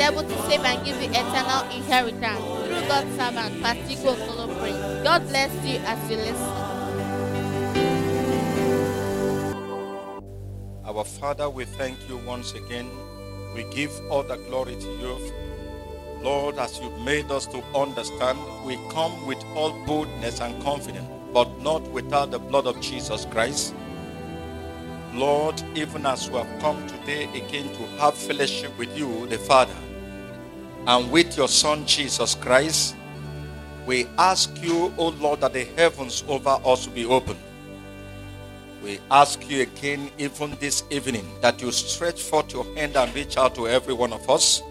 able to save and give you eternal inheritance through God's servant, Patigo Kolopre. God bless you as you listen. Our Father, we thank you once again. We give all the glory to you. Lord, as you've made us to understand, we come with all boldness and confidence, but not without the blood of Jesus Christ. Lord, even as we have come today again to have fellowship with you, the Father, and with your Son Jesus Christ, we ask you, O Lord, that the heavens over us be opened. We ask you again, even this evening, that you stretch forth your hand and reach out to every one of us.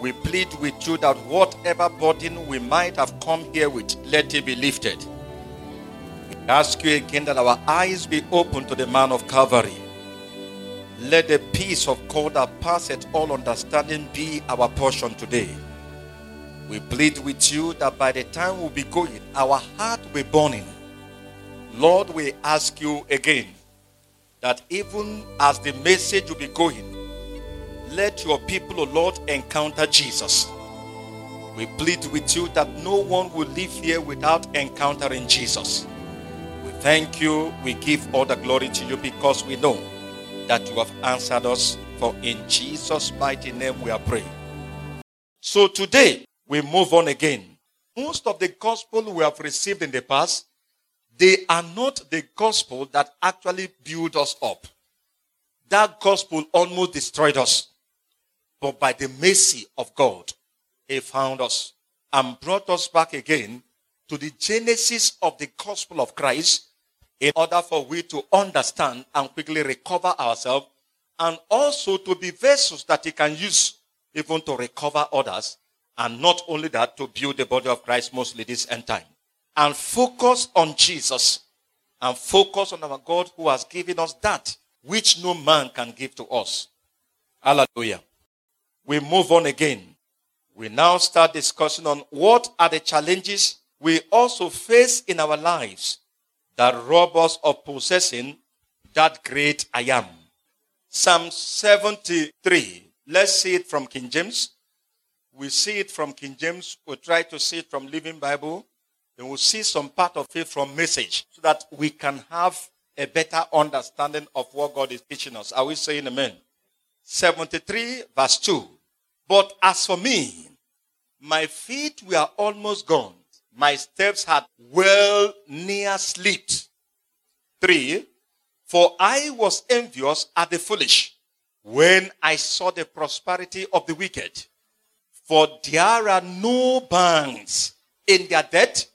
We plead with you that whatever burden we might have come here with, let it be lifted. We ask you again that our eyes be open to the man of Calvary. Let the peace of God that passeth all understanding be our portion today. We plead with you that by the time we'll be going, our heart will be burning. Lord, we ask you again that even as the message will be going, let your people, O Lord, encounter Jesus. We plead with you that no one will live here without encountering Jesus. We thank you. We give all the glory to you because we know that you have answered us. For in Jesus' mighty name we are praying. So today we move on again. Most of the gospel we have received in the past, they are not the gospel that actually build us up. That gospel almost destroyed us. But by the mercy of God, He found us and brought us back again to the genesis of the gospel of Christ in order for we to understand and quickly recover ourselves and also to be vessels that He can use even to recover others and not only that to build the body of Christ mostly this end time and focus on Jesus and focus on our God who has given us that which no man can give to us. Hallelujah we move on again. We now start discussing on what are the challenges we also face in our lives that rob us of possessing that great I am. Psalm 73. Let's see it from King James. We see it from King James. We'll try to see it from Living Bible. And we'll see some part of it from Message so that we can have a better understanding of what God is teaching us. Are we saying amen? 73 verse 2. But as for me, my feet were almost gone. My steps had well near slipped. 3. For I was envious at the foolish when I saw the prosperity of the wicked. For there are no bands in their debt,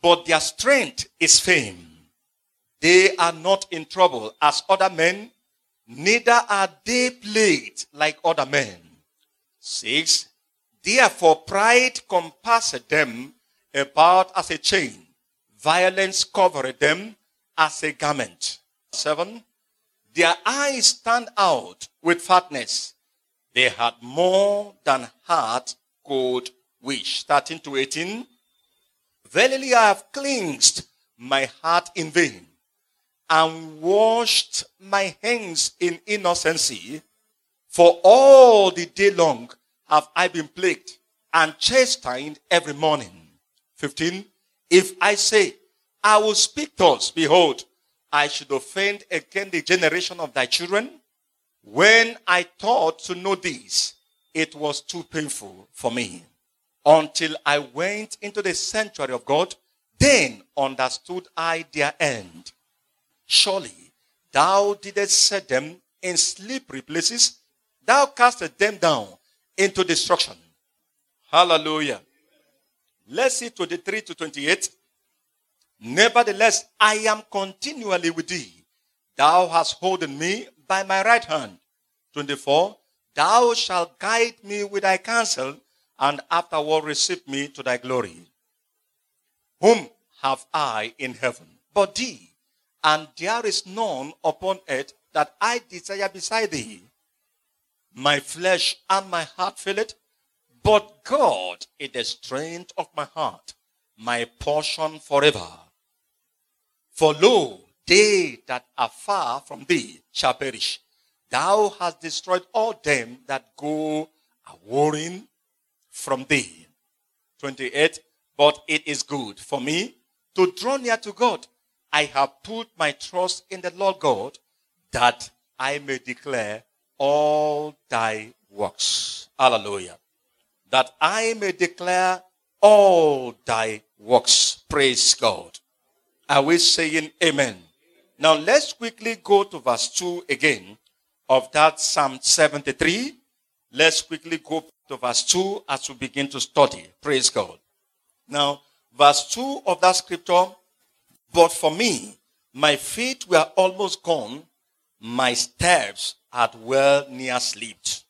but their strength is fame. They are not in trouble as other men, neither are they plagued like other men. Six, therefore pride compassed them about as a chain, violence covered them as a garment. Seven, their eyes stand out with fatness. They had more than heart could wish. Starting to 18. Verily I have cleansed my heart in vain and washed my hands in innocency. For all the day long have I been plagued and chastened every morning. 15. If I say, I will speak thus, behold, I should offend again the generation of thy children. When I thought to know this, it was too painful for me. Until I went into the sanctuary of God, then understood I their end. Surely thou didst set them in slippery places, thou castest them down into destruction. Hallelujah. Let's see 23 to 28. Nevertheless, I am continually with thee. Thou hast holden me by my right hand. 24. Thou shalt guide me with thy counsel, and afterward receive me to thy glory. Whom have I in heaven but thee, and there is none upon earth that I desire beside thee. My flesh and my heart feel it, but God is the strength of my heart, my portion forever. For lo, they that are far from thee shall perish. Thou hast destroyed all them that go a warring from thee. 28. But it is good for me to draw near to God. I have put my trust in the Lord God that I may declare all thy works. Hallelujah. That I may declare all thy works. Praise God. Are we saying amen? Now let's quickly go to verse 2 again of that Psalm 73. Let's quickly go to verse 2 as we begin to study. Praise God. Now, verse 2 of that scripture, but for me, my feet were almost gone, my steps had well near slipped.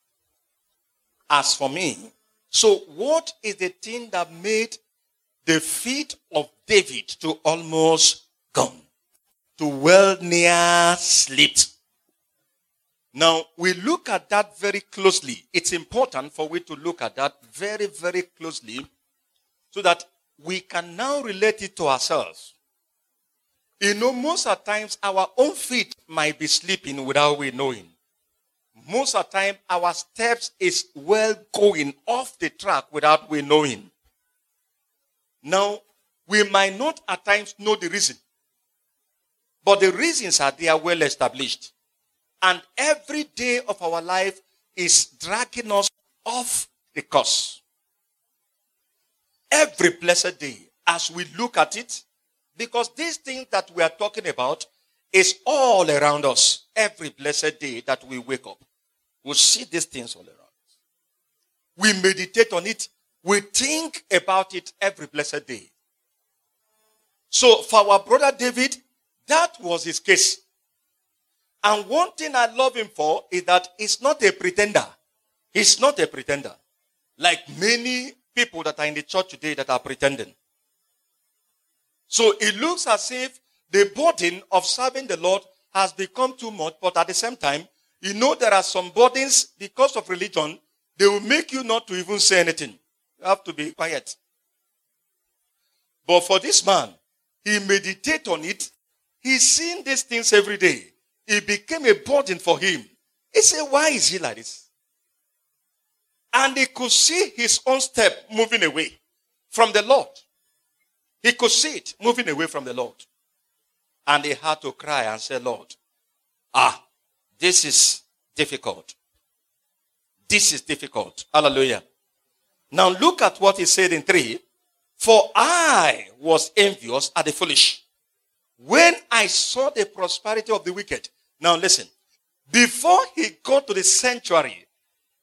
As for me, so what is the thing that made the feet of David to almost gone? To well near slipped. Now, we look at that very closely. It's important for we to look at that very, very closely so that we can now relate it to ourselves. You know, most of times our own feet might be sleeping without we knowing. Most of the time our steps is well going off the track without we knowing. Now, we might not at times know the reason. But the reasons are they are well established. And every day of our life is dragging us off the course. Every blessed day, as we look at it, because these things that we are talking about is all around us. Every blessed day that we wake up, we see these things all around. We meditate on it. We think about it every blessed day. So for our brother David, that was his case. And one thing I love him for is that he's not a pretender. He's not a pretender. Like many people that are in the church today that are pretending. So it looks as if the burden of serving the Lord has become too much, but at the same time, you know there are some burdens because of religion, they will make you not to even say anything. You have to be quiet. But for this man, he meditate on it. He's seeing these things every day. It became a burden for him. He said, Why is he like this? And he could see his own step moving away from the Lord. He could see it moving away from the Lord. And he had to cry and say, Lord, ah, this is difficult. This is difficult. Hallelujah. Now look at what he said in 3. For I was envious at the foolish when I saw the prosperity of the wicked. Now listen. Before he got to the sanctuary,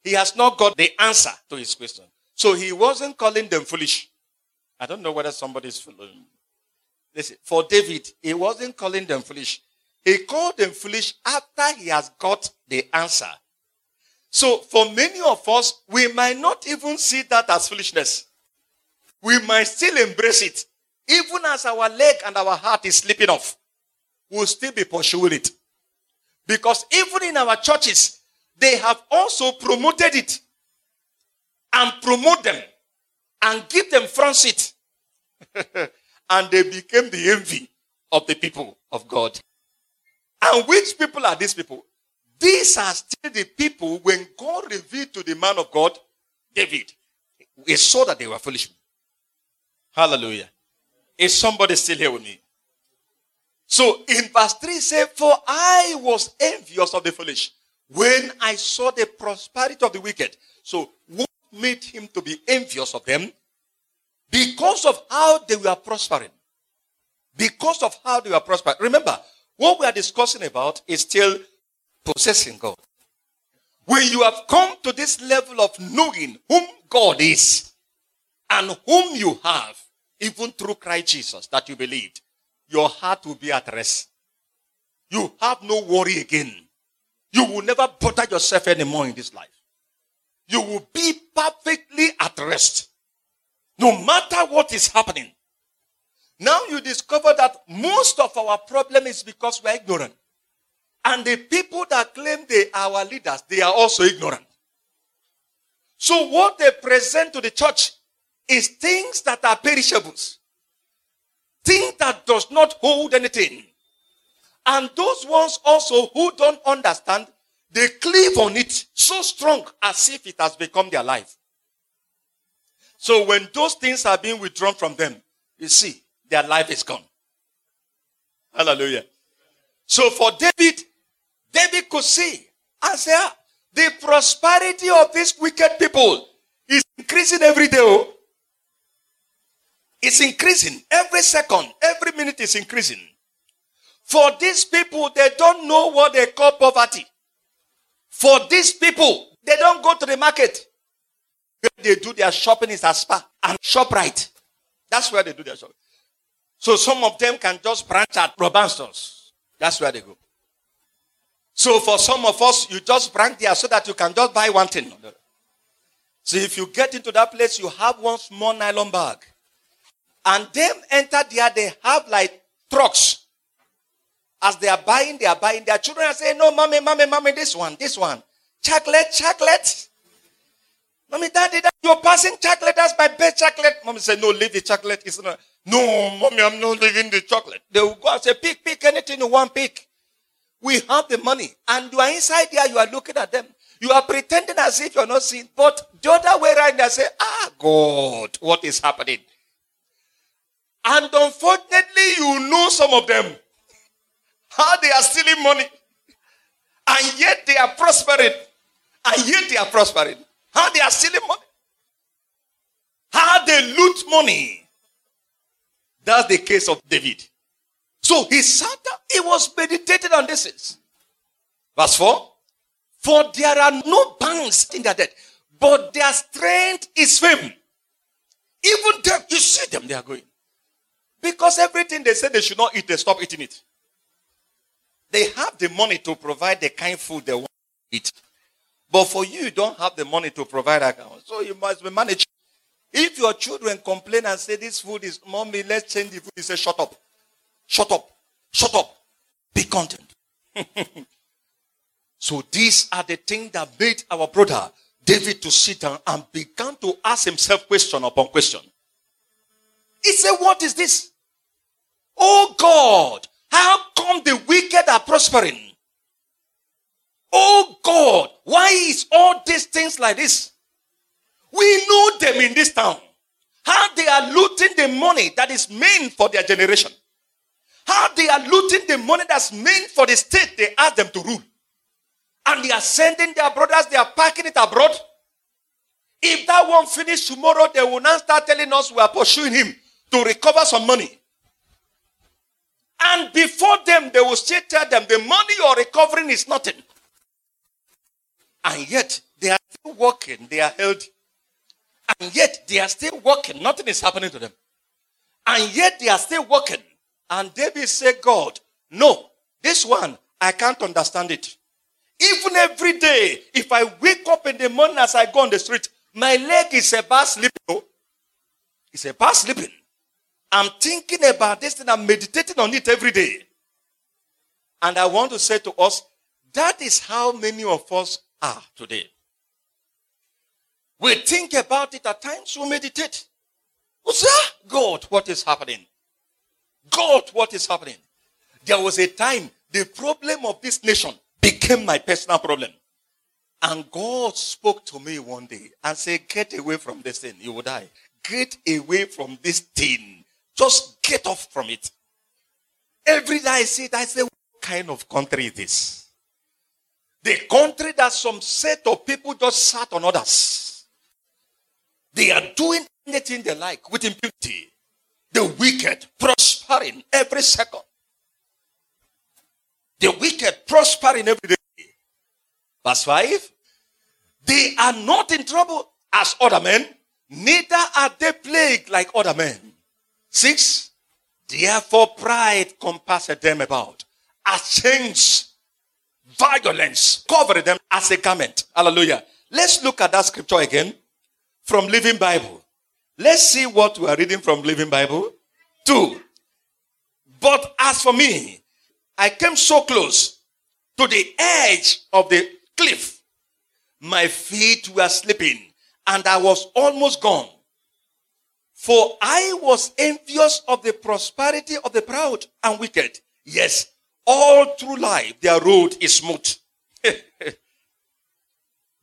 he has not got the answer to his question. So he wasn't calling them foolish. I don't know whether somebody's following. Listen, for David, he wasn't calling them foolish. He called them foolish after he has got the answer. So for many of us, we might not even see that as foolishness. We might still embrace it. Even as our leg and our heart is slipping off, we'll still be pursuing it. Because even in our churches, they have also promoted it and promote them and give them front seat. and they became the envy of the people of God. And which people are these people? These are still the people when God revealed to the man of God, David, he saw that they were foolish. Hallelujah. Is somebody still here with me? So in verse 3 say, For I was envious of the foolish when I saw the prosperity of the wicked. So what made him to be envious of them? Because of how they were prospering. Because of how they were prospering. Remember, what we are discussing about is still possessing God. When you have come to this level of knowing whom God is and whom you have, even through Christ Jesus that you believed, your heart will be at rest. You have no worry again. You will never bother yourself anymore in this life. You will be perfectly at rest. No matter what is happening. Now you discover that most of our problem is because we're ignorant. And the people that claim they are our leaders, they are also ignorant. So what they present to the church is things that are perishables. Things that does not hold anything. And those ones also who don't understand, they cleave on it so strong as if it has become their life. So when those things are being withdrawn from them, you see, their life is gone. Hallelujah. So for David, David could see and say, the prosperity of these wicked people is increasing every day. Oh. It's increasing every second, every minute is increasing. For these people, they don't know what they call poverty. For these people, they don't go to the market. Where they do their shopping is a Spar and ShopRite. That's where they do their shopping. So some of them can just branch at Robinsons. That's where they go. So for some of us, you just branch there so that you can just buy one thing. So if you get into that place, you have one small nylon bag. And them enter there, they have like trucks. As they are buying, they are buying. Their children are saying, No, mommy, mommy, mommy, this one, this one. Chocolate, chocolate. Mommy, daddy, daddy, you're passing chocolate. That's my best chocolate. Mommy said, No, leave the chocolate. It's not. No, mommy, I'm not leaving the chocolate. They will go and say, Pick, pick anything you want, pick. We have the money. And you are inside there, you are looking at them. You are pretending as if you're not seeing. But the other way around, they say, Ah, God, what is happening? And unfortunately, you know some of them. How they are stealing money. And yet they are prospering. And yet they are prospering. How they are stealing money. How they loot money. That's the case of David. So he sat down, he was meditating on this. Verse 4. For there are no banks in their debt, but their strength is fame. Even them, you see them, they are going. Because everything they say they should not eat, they stop eating it. They have the money to provide the kind food they want to eat. But for you, you don't have the money to provide that. So you must be managed. If your children complain and say this food is mommy, let's change the food, you say shut up. Shut up. Shut up. Be content. so these are the things that made our brother David to sit down and began to ask himself question upon question. He said, What is this? Oh God, how come the wicked are prospering? Oh God, why is all these things like this? We know them in this town. How they are looting the money that is meant for their generation. How they are looting the money that's meant for the state they ask them to rule. And they are sending their brothers, they are packing it abroad. If that one finish tomorrow, they will now start telling us we are pursuing him to recover some money. And before them, they will still tell them the money you're recovering is nothing. And yet, they are still working, they are held. And yet, they are still working, nothing is happening to them. And yet, they are still working. And David said, God, no, this one, I can't understand it. Even every day, if I wake up in the morning as I go on the street, my leg is about sleeping. Oh. It's about sleeping. I'm thinking about this and I'm meditating on it every day. And I want to say to us, that is how many of us are today. We think about it at times, we meditate. What's ah, that? God, what is happening? God, what is happening? There was a time the problem of this nation became my personal problem. And God spoke to me one day and said, Get away from this thing, you will die. Get away from this thing. Just get off from it. Every day I see it, I say, what kind of country is this? The country that some set of people just sat on others. They are doing anything they like with impunity. The wicked prospering every second. The wicked prospering every day. Verse 5. They are not in trouble as other men, neither are they plagued like other men. Six, therefore pride compassed them about. as change, violence covered them as a garment. Hallelujah. Let's look at that scripture again from Living Bible. Let's see what we are reading from Living Bible. Two, But as for me, I came so close to the edge of the cliff. My feet were slipping and I was almost gone. For I was envious of the prosperity of the proud and wicked. Yes, all through life their road is smooth.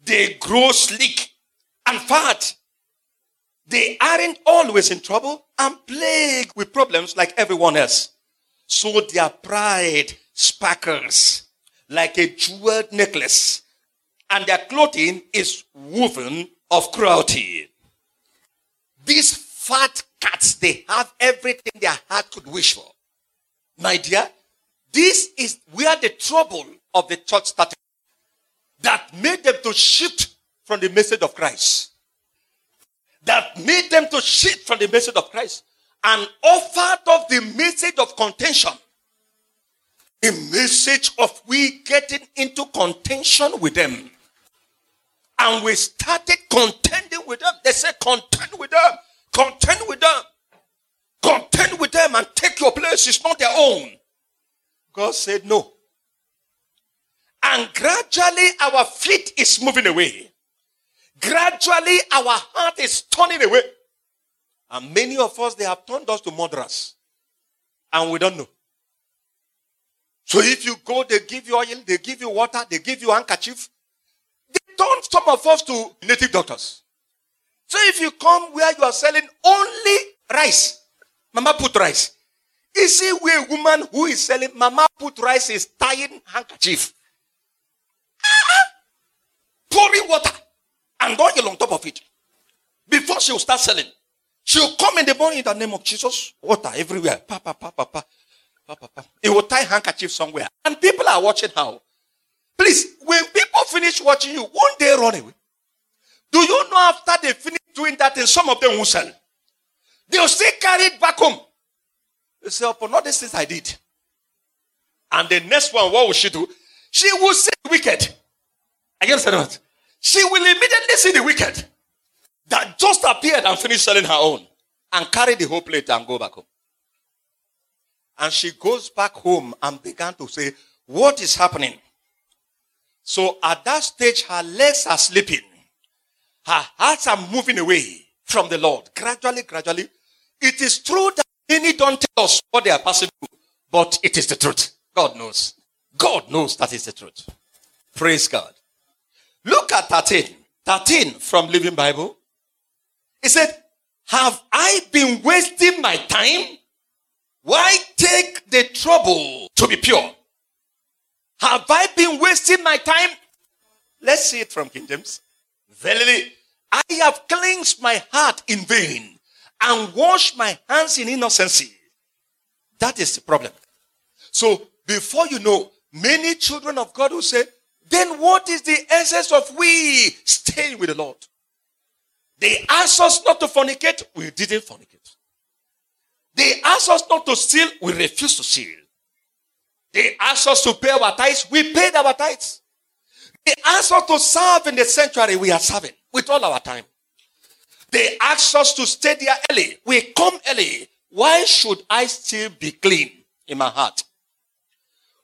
they grow sleek and fat. They aren't always in trouble and plagued with problems like everyone else. So their pride sparkles like a jeweled necklace, and their clothing is woven of cruelty. These fat cats, they have everything their heart could wish for. My dear, this is where the trouble of the church started. That made them to shift from the message of Christ. That made them to shift from the message of Christ and offered up the message of contention. A message of we getting into contention with them. And we started contending with them. They said, contend with them, contend with them, contend with them and take your place. It's not their own. God said, no. And gradually our feet is moving away. Gradually our heart is turning away. And many of us, they have turned us to murderers. And we don't know. So if you go, they give you oil, they give you water, they give you handkerchief. They turn some of us to native doctors. So if you come where you are selling only rice, Mama put rice. You see where a woman who is selling Mama put rice is tying handkerchief. Ah, pouring water and oil on top of it. Before she will start selling. She will come in the morning in the name of Jesus. Water everywhere. Pa, pa, pa, pa, pa. Pa, pa, pa. He will tie handkerchief somewhere. And people are watching how. Please, when people finish watching you, won't they run away? Do you know after they finish doing that, and some of them will sell? They'll still carry it back home. They say, upon all these things I did. And the next one, what will she do? She will say wicked. I you understand what? She will immediately see the wicked that just appeared and finished selling her own and carry the whole plate and go back home. And she goes back home and began to say, What is happening? So at that stage, her legs are sleeping. Her hearts are moving away from the Lord. Gradually, gradually. It is true that many don't tell us what they are passing through, but it is the truth. God knows. God knows that is the truth. Praise God. Look at 13. 13 from Living Bible. He said, Have I been wasting my time? Why take the trouble to be pure? Have I been wasting my time? Let's see it from King James. Verily, I have cleansed my heart in vain and washed my hands in innocency. That is the problem. So, before you know, many children of God will say, then what is the essence of we staying with the Lord? They asked us not to fornicate, we didn't fornicate. They asked us not to steal, we refused to steal. They asked us to pay our tithes, we paid our tithes. They asked us to serve in the sanctuary, we are serving with all our time. They asked us to stay there early, we come early. Why should I still be clean in my heart?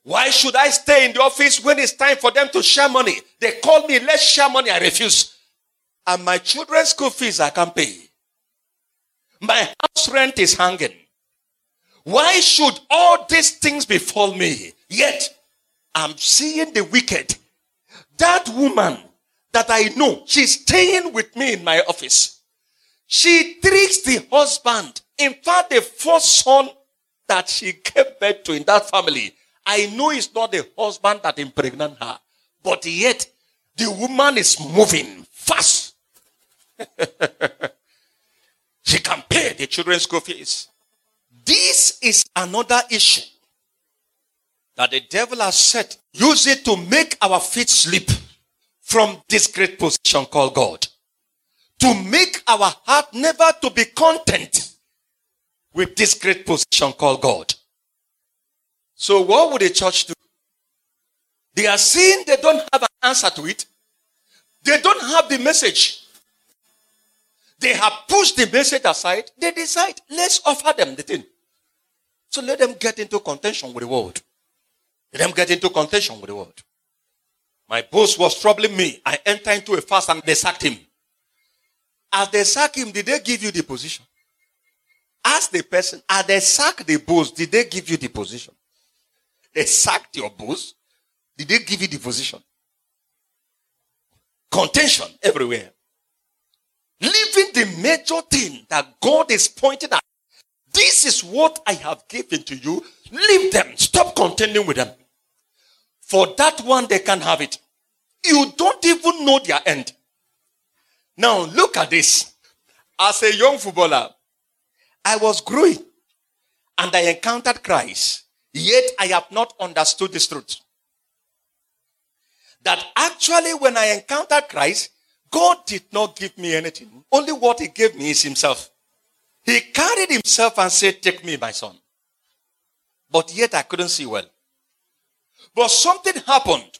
Why should I stay in the office when it's time for them to share money? They call me, let's share money, I refuse and my children's school fees I can't pay. My house rent is hanging. Why should all these things befall me? Yet I'm seeing the wicked. That woman that I know, she's staying with me in my office. She treats the husband. In fact, the first son that she gave birth to in that family, I know it's not the husband that impregnated her. But yet, the woman is moving fast she can pay the children's school fees. This is another issue that the devil has set. Use it to make our feet slip from this great position called God. To make our heart never to be content with this great position called God. So what would the church do? They are saying they don't have an answer to it. They don't have the message. They have pushed the message aside. They decide, let's offer them the thing. So let them get into contention with the world. Let them get into contention with the world. My boss was troubling me. I entered into a fast and they sacked him. As they sacked him, did they give you the position? Ask the person, as they sacked the boss, did they give you the position? They sacked your boss. Did they give you the position? Contention everywhere. Leaving the major thing that God is pointing at. This is what I have given to you. Leave them. Stop contending with them. For that one, they can have it. You don't even know their end. Now, look at this. As a young footballer, I was growing and I encountered Christ, yet I have not understood this truth. That actually, when I encountered Christ, God did not give me anything. Only what He gave me is Himself. He carried Himself and said, Take me, my son. But yet I couldn't see well. But something happened.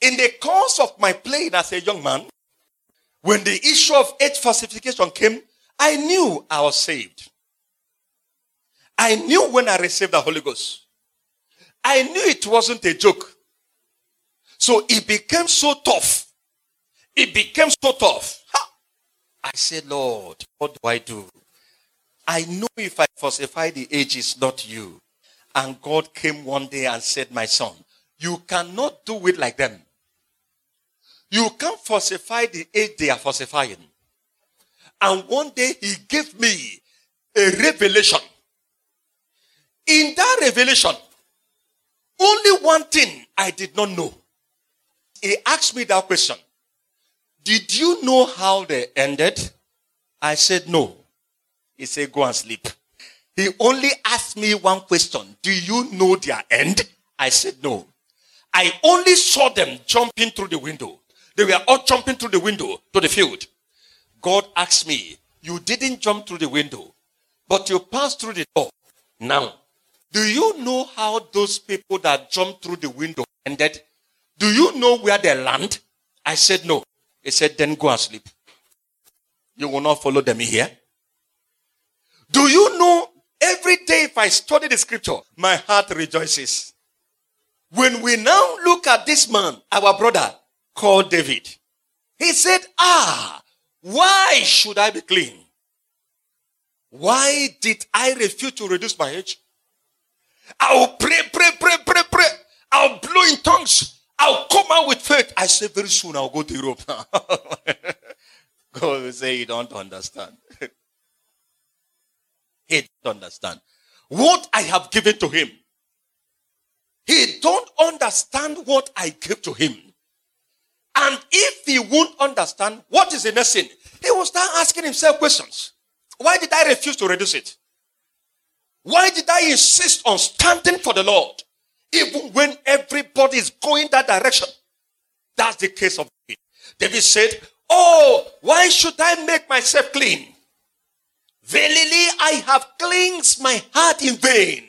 In the course of my playing as a young man, when the issue of age falsification came, I knew I was saved. I knew when I received the Holy Ghost. I knew it wasn't a joke. So it became so tough. It became so tough. Ha! I said, Lord, what do I do? I know if I falsify the age, it's not you. And God came one day and said, My son, you cannot do it like them. You can't falsify the age they are falsifying. And one day he gave me a revelation. In that revelation, only one thing I did not know. He asked me that question. Did you know how they ended? I said no. He said, go and sleep. He only asked me one question. Do you know their end? I said no. I only saw them jumping through the window. They were all jumping through the window to the field. God asked me, you didn't jump through the window, but you passed through the door. Now, do you know how those people that jumped through the window ended? Do you know where they land? I said no. He said, then go and sleep. You will not follow them here. Do you know every day if I study the scripture, my heart rejoices. When we now look at this man, our brother called David, he said, Ah, why should I be clean? Why did I refuse to reduce my age? I'll pray, pray, pray, pray, pray. I'll blow in tongues. I'll come out with faith. I say very soon I'll go to Europe. God will say you don't understand. he don't understand. What I have given to him. He don't understand what I give to him. And if he won't understand what is the next thing, he will start asking himself questions. Why did I refuse to reduce it? Why did I insist on standing for the Lord? Even when everybody is going that direction. That's the case of David. David said, Oh, why should I make myself clean? Verily, I have cleansed my heart in vain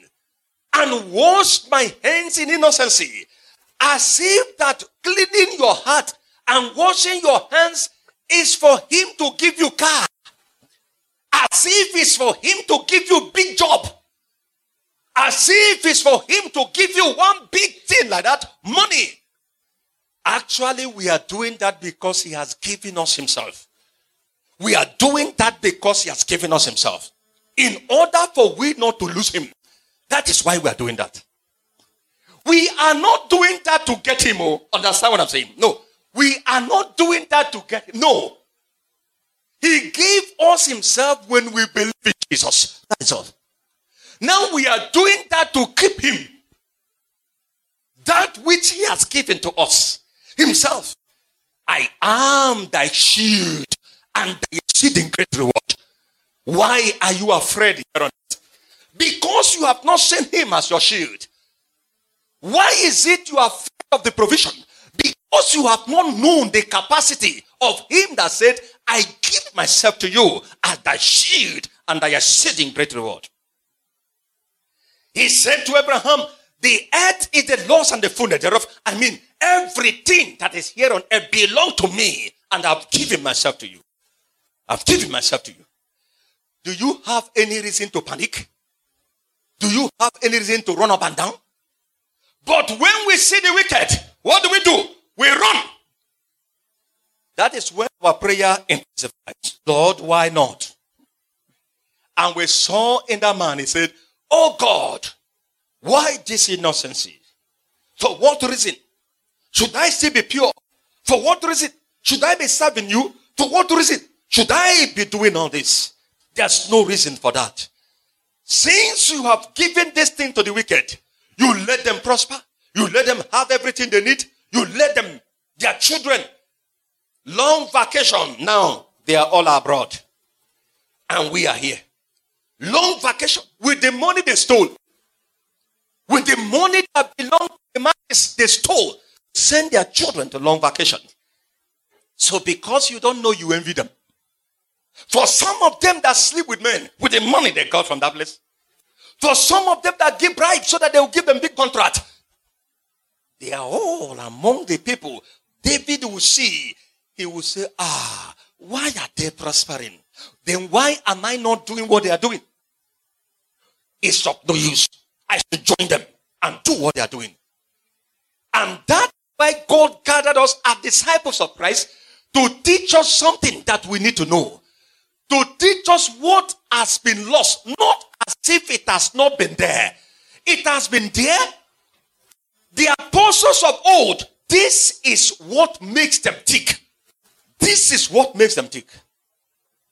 and washed my hands in innocency. As if that cleaning your heart and washing your hands is for him to give you car. As if it's for him to give you big job. As if it's for him to give you one big thing like that, money. Actually, we are doing that because he has given us himself. We are doing that because he has given us himself. In order for we not to lose him. That is why we are doing that. We are not doing that to get him. Oh, understand what I'm saying? No. We are not doing that to get him. No. He gave us himself when we believe in Jesus. That's all. Now we are doing that to keep him. That which he has given to us himself. I am thy shield and thy exceeding great reward. Why are you afraid? Because you have not seen him as your shield. Why is it you are afraid of the provision? Because you have not known the capacity of him that said, I give myself to you as thy shield and thy exceeding great reward. He said to Abraham, The earth is the Lord's and the fullness thereof. I mean, everything that is here on earth belongs to me, and I've given myself to you. I've given myself to you. Do you have any reason to panic? Do you have any reason to run up and down? But when we see the wicked, what do we do? We run. That is when our prayer intensifies. Lord, why not? And we saw in that man, he said, Oh God, why this innocency? For what reason? Should I still be pure? For what reason? Should I be serving you? For what reason? Should I be doing all this? There's no reason for that. Since you have given this thing to the wicked, you let them prosper. You let them have everything they need. You let them, their children, long vacation. Now they are all abroad. And we are here. Long vacation with the money they stole. With the money that belonged to the man they stole. Send their children to long vacation. So because you don't know, you envy them. For some of them that sleep with men with the money they got from that place. For some of them that give bribes so that they will give them big contract. They are all among the people. David will see, he will say, ah, why are they prospering? Then why am I not doing what they are doing? It's of no use. I should join them and do what they are doing. And that's why God gathered us as disciples of Christ to teach us something that we need to know. To teach us what has been lost, not as if it has not been there. It has been there. The apostles of old, this is what makes them tick. This is what makes them tick.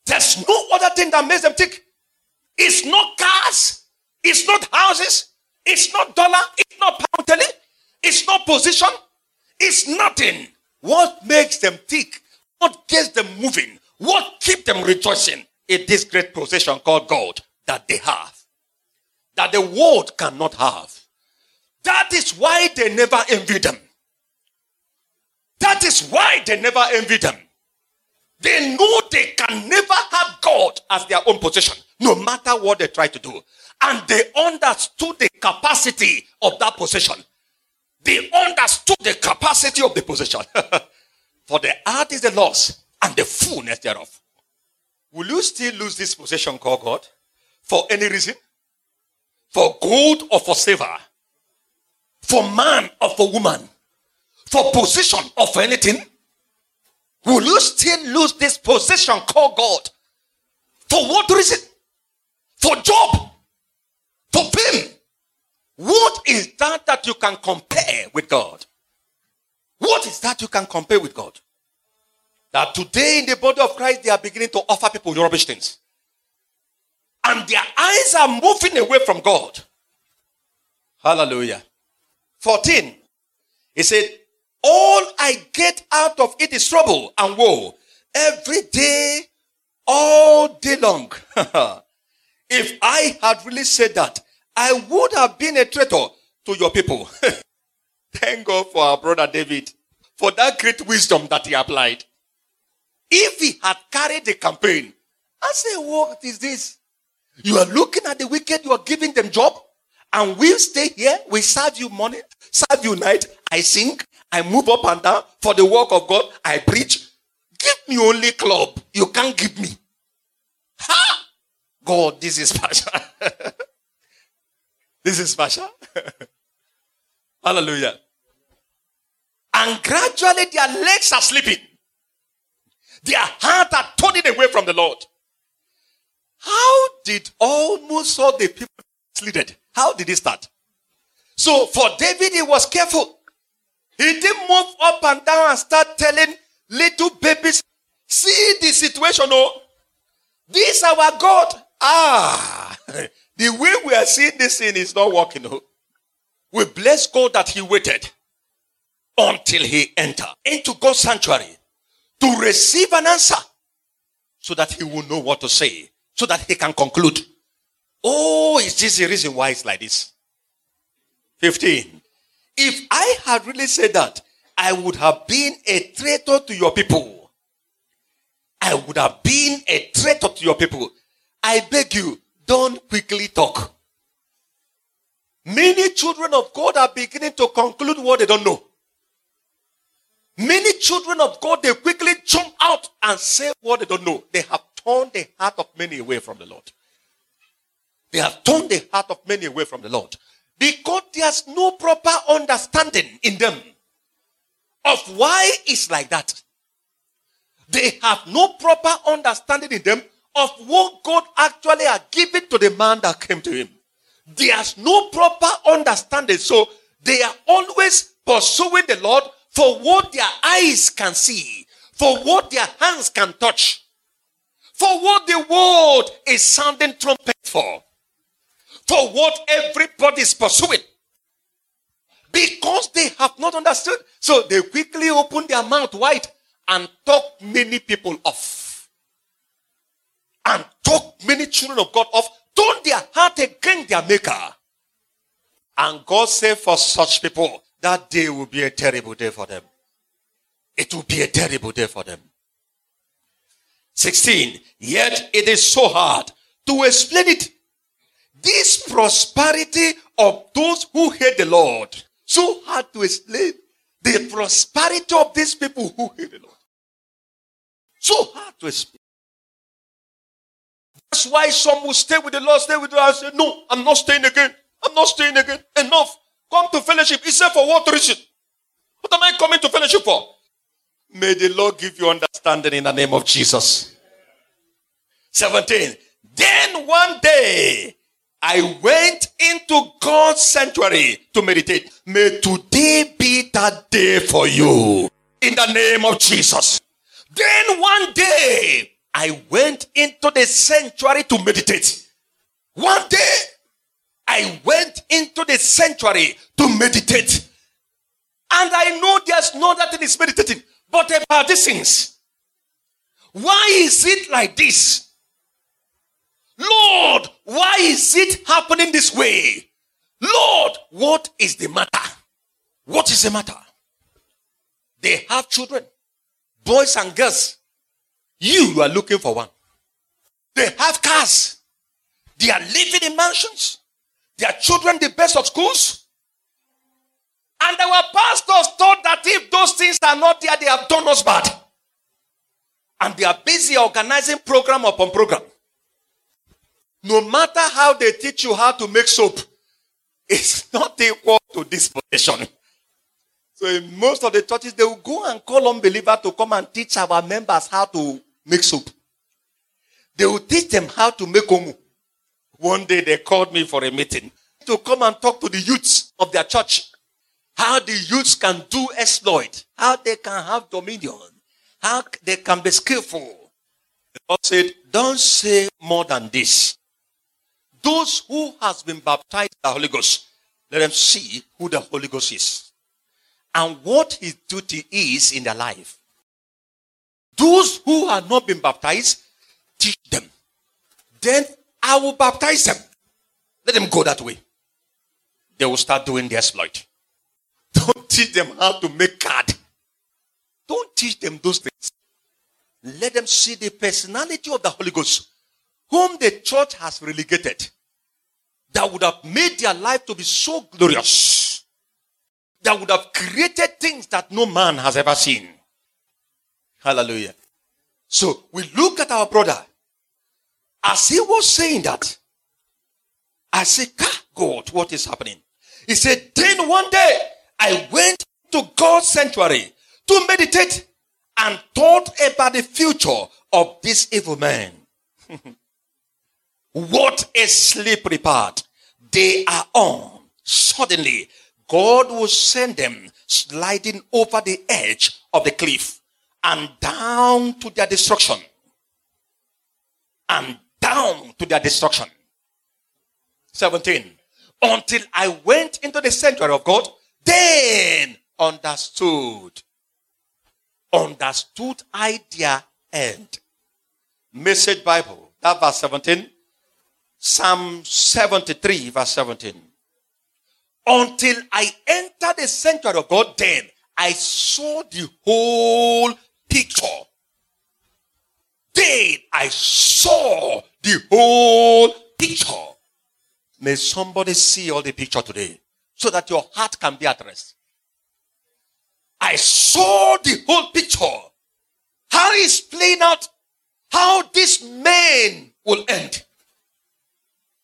There's no other thing that makes them tick. It's not cars, it's not houses, it's not dollar, it's not pound it's not position, it's nothing. What makes them tick what gets them moving? What keeps them rejoicing? In this great possession called God that they have. That the world cannot have. That is why they never envy them. That is why they never envy them. They know they can never have God as their own possession, no matter what they try to do. And they understood the capacity of that possession. They understood the capacity of the possession. For the earth is the loss and the fullness thereof. Will you still lose this possession called God? For any reason? For gold or for silver? For man or for woman? For position or for anything? Will you still lose this possession called God? For what reason? For job? For fame? What is that that you can compare with God? What is that you can compare with God? That today in the body of Christ, they are beginning to offer people rubbish things. And their eyes are moving away from God. Hallelujah. 14. He said, All I get out of it is trouble and woe. Every day, all day long. if I had really said that, I would have been a traitor to your people. Thank God for our brother David for that great wisdom that he applied. If he had carried the campaign, I say, what is this? You are looking at the wicked, you are giving them job, and we'll stay here. We serve you morning, serve you night. I sing, I move up and down for the work of God. I preach. Give me only club. You can't give me. God, this is special. this is special. Hallelujah. And gradually their legs are slipping. Their heart are turning away from the Lord. How did almost all the people slid? How did it start? So for David, he was careful. He didn't move up and down and start telling little babies, see the situation, oh, this our God. Ah, the way we are seeing this thing is not working. We bless God that he waited until he entered into God's sanctuary to receive an answer so that he will know what to say, so that he can conclude. Oh, is this the reason why it's like this? 15. If I had really said that, I would have been a traitor to your people. I would have been a traitor to your people. I beg you, don't quickly talk. Many children of God are beginning to conclude what they don't know. Many children of God, they quickly jump out and say what they don't know. They have turned the heart of many away from the Lord. They have turned the heart of many away from the Lord because there's no proper understanding in them of why it's like that. They have no proper understanding in them of what God actually had given to the man that came to him. There's no proper understanding. So they are always pursuing the Lord for what their eyes can see, for what their hands can touch, for what the world is sounding trumpet for, for what everybody is pursuing. Because they have not understood. So they quickly open their mouth wide and talk many people off. And took many children of God off. turned their heart against their maker. And God said for such people, that day will be a terrible day for them. It will be a terrible day for them. 16. Yet it is so hard to explain it. This prosperity of those who hate the Lord, so hard to explain the prosperity of these people who hate the Lord. So hard to explain. That's why some will stay with the Lord, stay with the Lord, say, No, I'm not staying again. I'm not staying again. Enough. Come to fellowship. He said, For what reason? What am I coming to fellowship for? May the Lord give you understanding in the name of Jesus. 17. Then one day I went into God's sanctuary to meditate. May today be that day for you in the name of Jesus. Then one day I went into the sanctuary to meditate. One day I went into the sanctuary to meditate. And I know there's no that thing is meditating, but about these things. Why is it like this? Lord, why is it happening this way? Lord, what is the matter? What is the matter? They have children, boys and girls. You are looking for one. They have cars. They are living in mansions. Their children the best of schools. And our pastors thought that if those things are not there, they have done us bad. And they are busy organizing program upon program. No matter how they teach you how to make soap, it's not equal to this position. So in most of the churches, they will go and call unbelievers to come and teach our members how to make soap. They will teach them how to make omu. One day they called me for a meeting to come and talk to the youths of their church. How the youths can do exploit. How they can have dominion. How they can be skillful. The said, don't say more than this. Those who has been baptized the Holy Ghost, let them see who the Holy Ghost is and what his duty is in their life. Those who have not been baptized, teach them. Then I will baptize them. Let them go that way. They will start doing the exploit. Don't teach them how to make card. Don't teach them those things. Let them see the personality of the Holy Ghost, whom the church has relegated, that would have made their life to be so glorious, that would have created things that no man has ever seen. Hallelujah. So we look at our brother as he was saying that, I said, God, what is happening? He said, then one day I went to God's sanctuary to meditate and thought about the future of this evil man. what a slippery path they are on. Suddenly, God will send them sliding over the edge of the cliff and down to their destruction. And down to their destruction. 17. Until I went into the sanctuary of God, then understood. Understood I their end. Message Bible, that verse 17. Psalm 73, verse 17. Until I entered the sanctuary of God, then I saw the whole picture. Then I saw the whole picture. May somebody see all the picture today so that your heart can be at rest. I saw the whole picture. How is playing out how this man will end.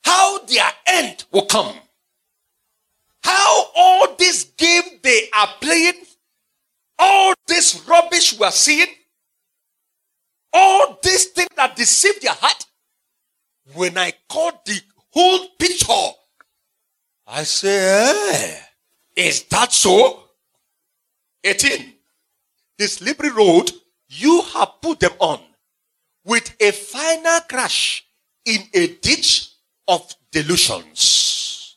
how their end will come. How all this game they are playing, all this rubbish we are seeing, all these things that deceive their heart, when I caught the whole picture, I say, eh, is that so? 18. The slippery road you have put them on with a final crash in a ditch of delusions.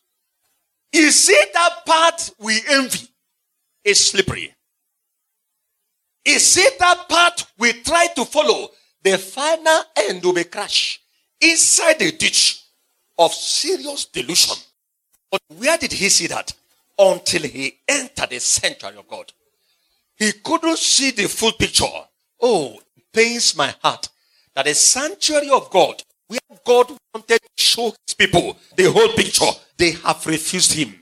You see that part we envy is slippery. You see that part we try to follow, the final end will be crash inside the ditch of serious delusion. But where did he see that? Until he entered the sanctuary of God. He couldn't see the full picture. Oh, it pains my heart that the sanctuary of God, where God wanted to show his people the whole picture, they have refused him.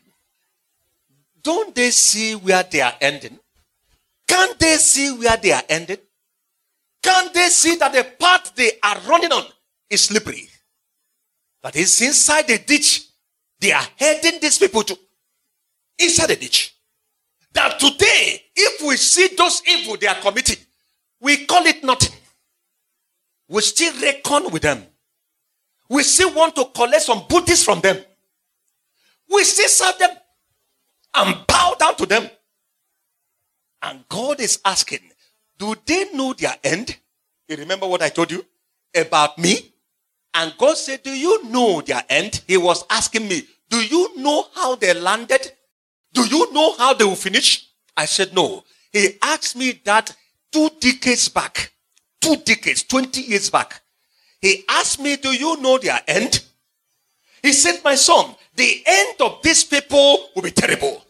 Don't they see where they are ending? Can't they see where they are ending? Can't they see that the path they are running on is slippery? That is inside the ditch. They are heading these people to inside the ditch. That today, if we see those evil they are committing, we call it nothing. We still reckon with them. We still want to collect some booties from them. We still serve them and bow down to them. And God is asking, do they know their end? You remember what I told you about me? And God said, Do you know their end? He was asking me, Do you know how they landed? Do you know how they will finish? I said, No. He asked me that two decades back, two decades, 20 years back. He asked me, Do you know their end? He said, My son, the end of these people will be terrible.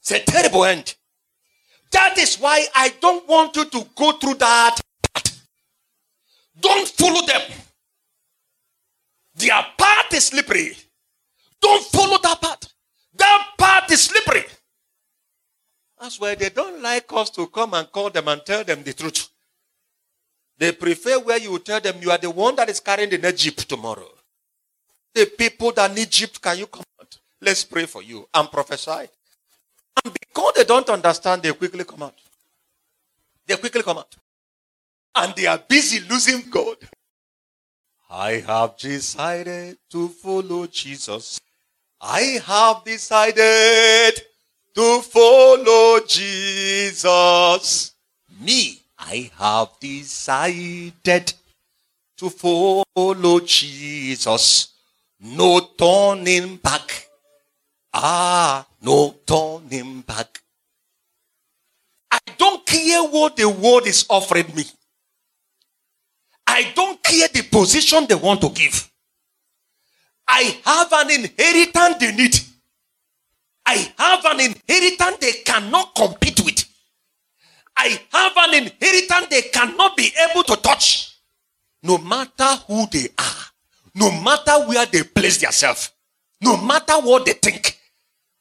It's a terrible end. That is why I don't want you to go through that. Don't follow them. Their path is slippery. Don't follow that path. That path is slippery. That's why they don't like us to come and call them and tell them the truth. They prefer where you tell them you are the one that is carrying the Egypt tomorrow. The people that need Egypt, can you come out? Let's pray for you and prophesy. And because they don't understand, they quickly come out. They quickly come out. And they are busy losing God. I have decided to follow Jesus. I have decided to follow Jesus. Me, I have decided to follow Jesus. No turning back. Ah, no turning back. I don't care what the world is offering me. I don't care the position they want to give. I have an inheritance they need. I have an inheritance they cannot compete with. I have an inheritance they cannot be able to touch. No matter who they are, no matter where they place themselves, no matter what they think,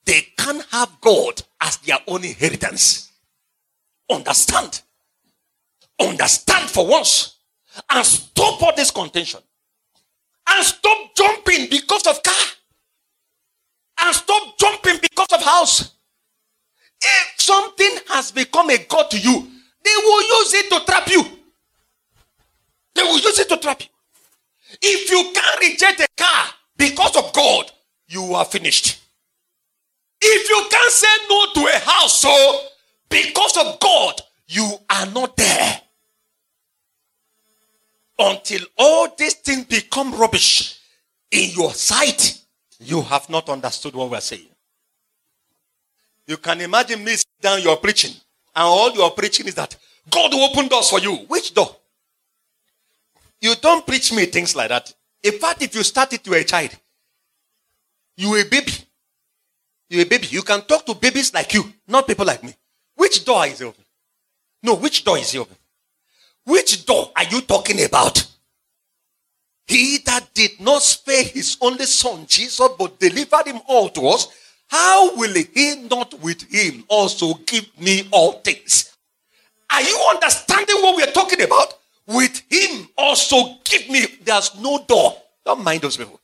they can't have God as their own inheritance. Understand. Understand for once. And stop all this contention. And stop jumping because of car. And stop jumping because of house. If something has become a God to you, they will use it to trap you. They will use it to trap you. If you can't reject a car because of God, you are finished. If you can't say no to a house, so because of God, you are not there. Until all these things become rubbish in your sight, you have not understood what we're saying. You can imagine me sitting down, you're preaching, and all you're preaching is that God will open doors for you. Which door? You don't preach me things like that. In fact, if you start it to a child, you a baby. You a baby. You can talk to babies like you, not people like me. Which door is open? No, which door is open? Which door are you talking about? He that did not spare his only son, Jesus, but delivered him all to us, how will he not with him also give me all things? Are you understanding what we are talking about? With him also give me. There's no door. Don't mind those people.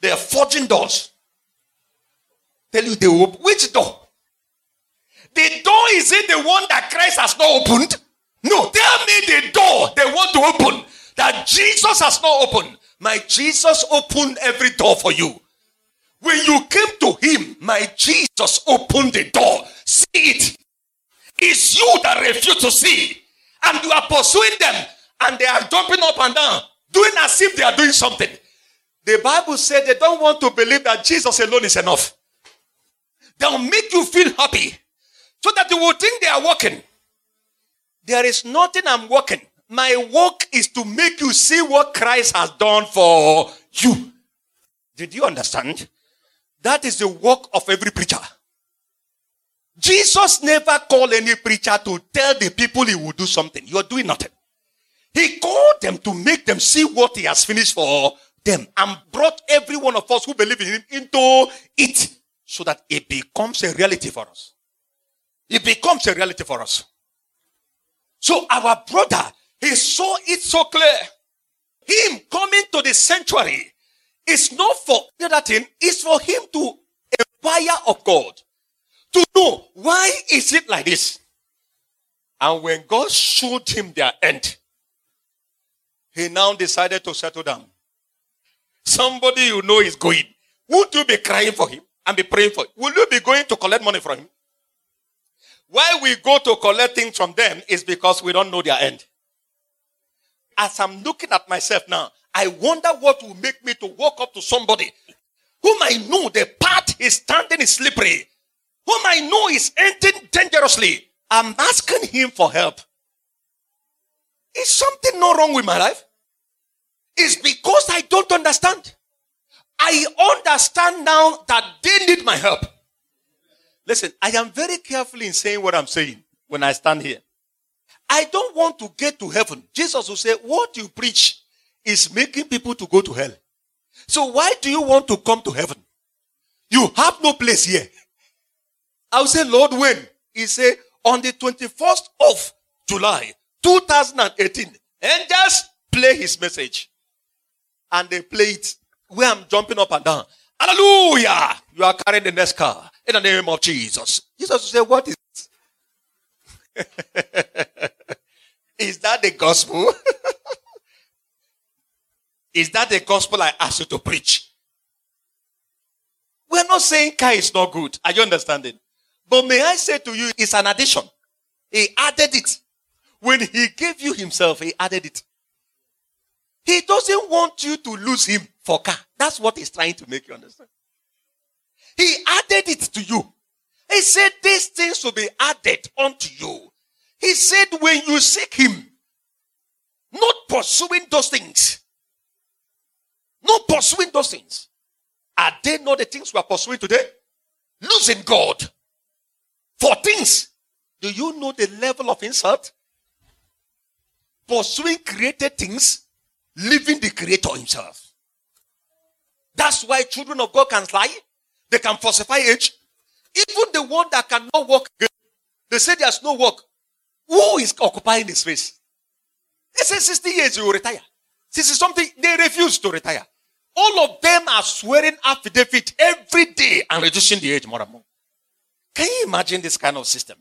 They are forging doors. Tell you they open. Which door? The door is it the one that Christ has not opened? No, tell me the door they want to open that Jesus has not opened. My Jesus opened every door for you. When you came to him, my Jesus opened the door. See it. It's you that refuse to see. And you are pursuing them. And they are jumping up and down, doing as if they are doing something. The Bible said they don't want to believe that Jesus alone is enough. They'll make you feel happy so that you will think they are working. There is nothing I'm working. My work is to make you see what Christ has done for you. Did you understand? That is the work of every preacher. Jesus never called any preacher to tell the people he will do something. You're doing nothing. He called them to make them see what he has finished for them and brought every one of us who believe in him into it so that it becomes a reality for us. It becomes a reality for us. So our brother, he saw it so clear. Him coming to the sanctuary is not for the other thing, it's for him to inquire of God. To know why is it like this? And when God showed him their end, he now decided to settle down. Somebody you know is going. Would you be crying for him and be praying for? Will you be going to collect money from him? Why we go to collect things from them is because we don't know their end. As I'm looking at myself now, I wonder what will make me to walk up to somebody whom I know the path is standing is slippery, whom I know is ending dangerously. I'm asking him for help. Is something not wrong with my life? It's because I don't understand. I understand now that they need my help. Listen, I am very careful in saying what I'm saying when I stand here. I don't want to get to heaven. Jesus will say, What you preach is making people to go to hell. So why do you want to come to heaven? You have no place here. I'll say, Lord, when? He said, on the 21st of July, 2018, angels play his message. And they play it where I'm jumping up and down. Hallelujah! You are carrying the next car in the name of Jesus. Jesus say, What is Is that the gospel? is that the gospel I asked you to preach? We're not saying car is not good. Are you understanding? But may I say to you, it's an addition. He added it. When he gave you himself, he added it. He doesn't want you to lose him for car. That's what he's trying to make you understand. He added it to you. He said, These things will be added unto you. He said, When you seek him, not pursuing those things, not pursuing those things. Are they not the things we are pursuing today? Losing God for things. Do you know the level of insult? Pursuing created things, leaving the creator himself. That's why children of God can lie. They can falsify age. Even the one that cannot walk they say there's no work. Who is occupying the space? They say 60 years you will retire. 60 something, they refuse to retire. All of them are swearing affidavit every day and reducing the age more and more. Can you imagine this kind of system?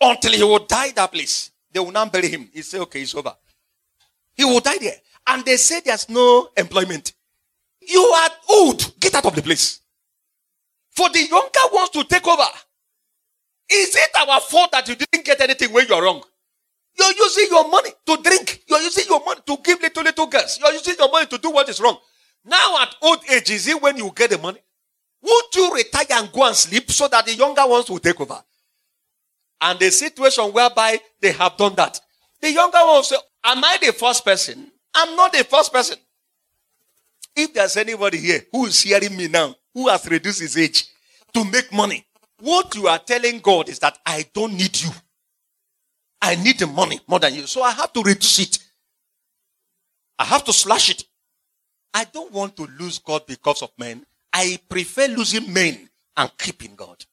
Until he will die that place. They will not bury him. He say, okay, it's over. He will die there. And they say there's no employment. You are old. Get out of the place. For the younger ones to take over. Is it our fault that you didn't get anything when you're wrong? You're using your money to drink. You're using your money to give little, little girls. You're using your money to do what is wrong. Now at old age, is it when you get the money? Would you retire and go and sleep so that the younger ones will take over? And the situation whereby they have done that. The younger ones say, Am I the first person? I'm not the first person. If there's anybody here who is hearing me now, who has reduced his age to make money, what you are telling God is that I don't need you. I need the money more than you. So I have to reduce it. I have to slash it. I don't want to lose God because of men. I prefer losing men and keeping God.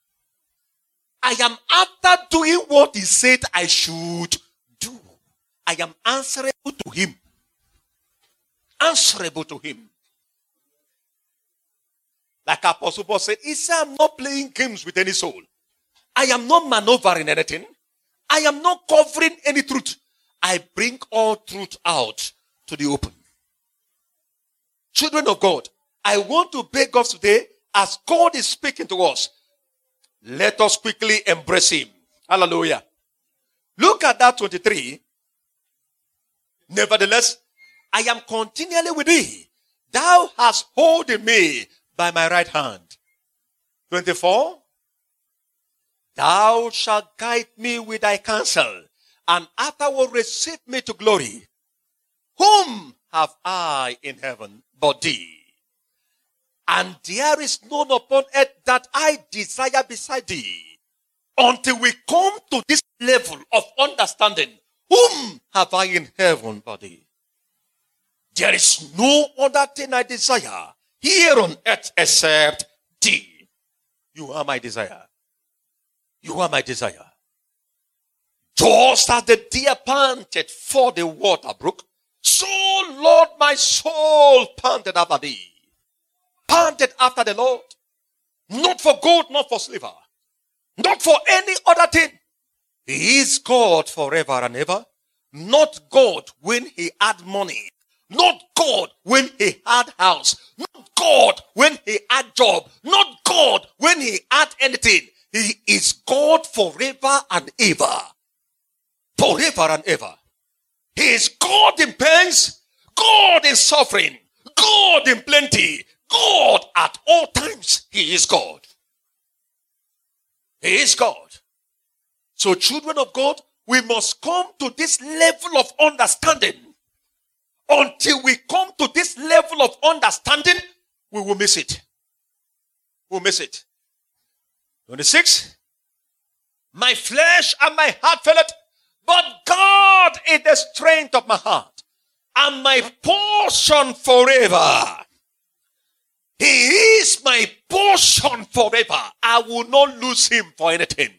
I am after doing what He said I should. I am answerable to Him. Answerable to Him. Like Apostle Paul said, he said, I'm not playing games with any soul. I am not maneuvering anything. I am not covering any truth. I bring all truth out to the open. Children of God, I want to beg us today, as God is speaking to us, let us quickly embrace Him. Hallelujah. Look at that 23. Nevertheless, I am continually with thee. Thou hast holden me by my right hand. 24. Thou shalt guide me with thy counsel, and afterward receive me to glory. Whom have I in heaven but thee? And there is none upon earth that I desire beside thee. Until we come to this level of understanding, whom have I in heaven but thee? There is no other thing I desire here on earth except thee. You are my desire. You are my desire. Just as the deer panted for the water brook, so Lord my soul panted after thee. Panted after the Lord. Not for gold, not for silver. Not for any other thing. He is God forever and ever. Not God when he had money. Not God when he had house. Not God when he had job. Not God when he had anything. He is God forever and ever. Forever and ever. He is God in pains, God in suffering, God in plenty, God at all times. He is God. He is God. So, children of God, we must come to this level of understanding. Until we come to this level of understanding, we will miss it. We'll miss it. 26. My flesh and my heart failed, but God is the strength of my heart and my portion forever. He is my portion forever. I will not lose him for anything.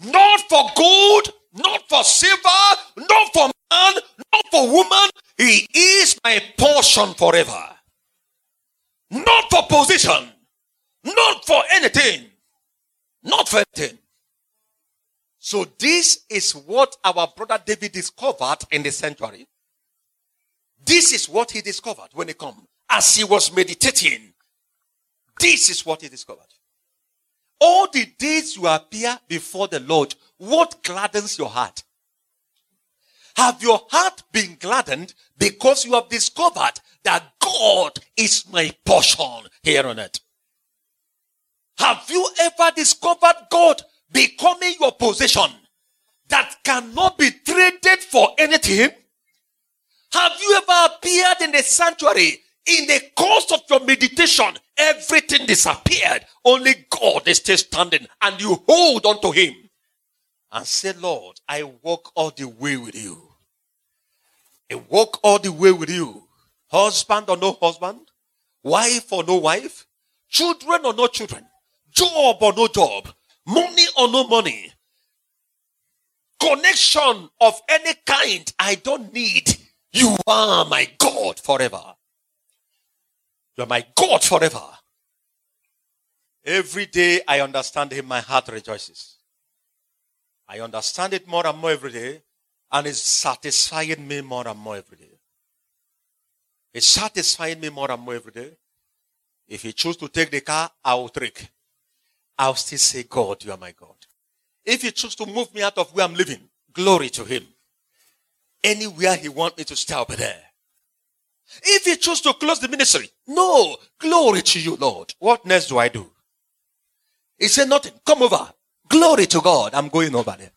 Not for gold, not for silver, not for man, not for woman. He is my portion forever. Not for position, not for anything, not for anything. So this is what our brother David discovered in the sanctuary. This is what he discovered when he come. As he was meditating, this is what he discovered. All the days you appear before the Lord, what gladdens your heart? Have your heart been gladdened because you have discovered that God is my portion here on earth? Have you ever discovered God becoming your possession that cannot be traded for anything? Have you ever appeared in the sanctuary in the course of your meditation? Everything disappeared. Only God is still standing and you hold on to Him and say, Lord, I walk all the way with you. I walk all the way with you. Husband or no husband, wife or no wife, children or no children, job or no job, money or no money, connection of any kind I don't need. You are my God forever. You are my God forever. Every day I understand Him, my heart rejoices. I understand it more and more every day, and it's satisfying me more and more every day. It's satisfying me more and more every day. If He choose to take the car, I will take. I'll still say, God, you are my God. If He choose to move me out of where I'm living, glory to Him. Anywhere He wants me to stay, I'll be there. If He choose to close the ministry, no, glory to you, Lord. What next do I do? He said nothing. Come over. Glory to God. I'm going over there.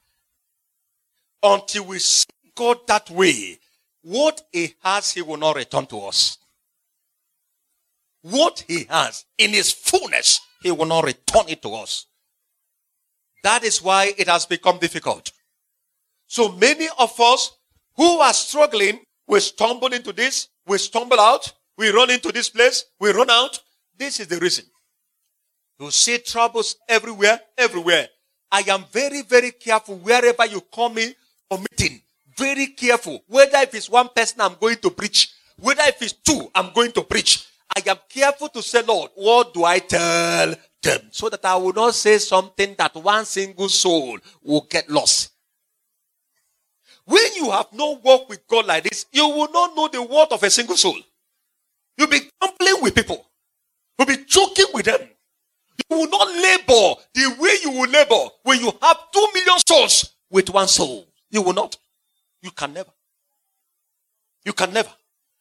Until we see God that way, what He has, He will not return to us. What He has in His fullness, He will not return it to us. That is why it has become difficult. So many of us who are struggling, we stumble into this, we stumble out, we run into this place, we run out. This is the reason. You see troubles everywhere, everywhere. I am very, very careful wherever you come in for meeting. Very careful. Whether if it's one person I'm going to preach, whether if it's two I'm going to preach. I am careful to say, Lord, what do I tell them? So that I will not say something that one single soul will get lost. When you have no walk with God like this, you will not know the word of a single soul. You'll be complaining with people. You'll be joking with them. You will not labor the way you will labor when you have two million souls with one soul. You will not. You can never. You can never.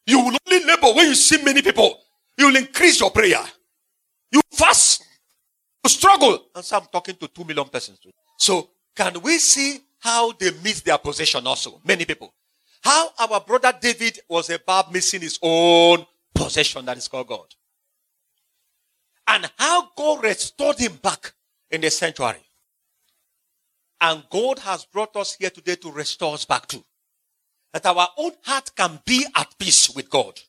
You will only labor when you see many people. You will increase your prayer. You fast. You struggle. And so I'm talking to two million persons. So can we see how they miss their possession also? Many people. How our brother David was about missing his own possession that is called God. And how God restored him back in the sanctuary. And God has brought us here today to restore us back too. That our own heart can be at peace with God.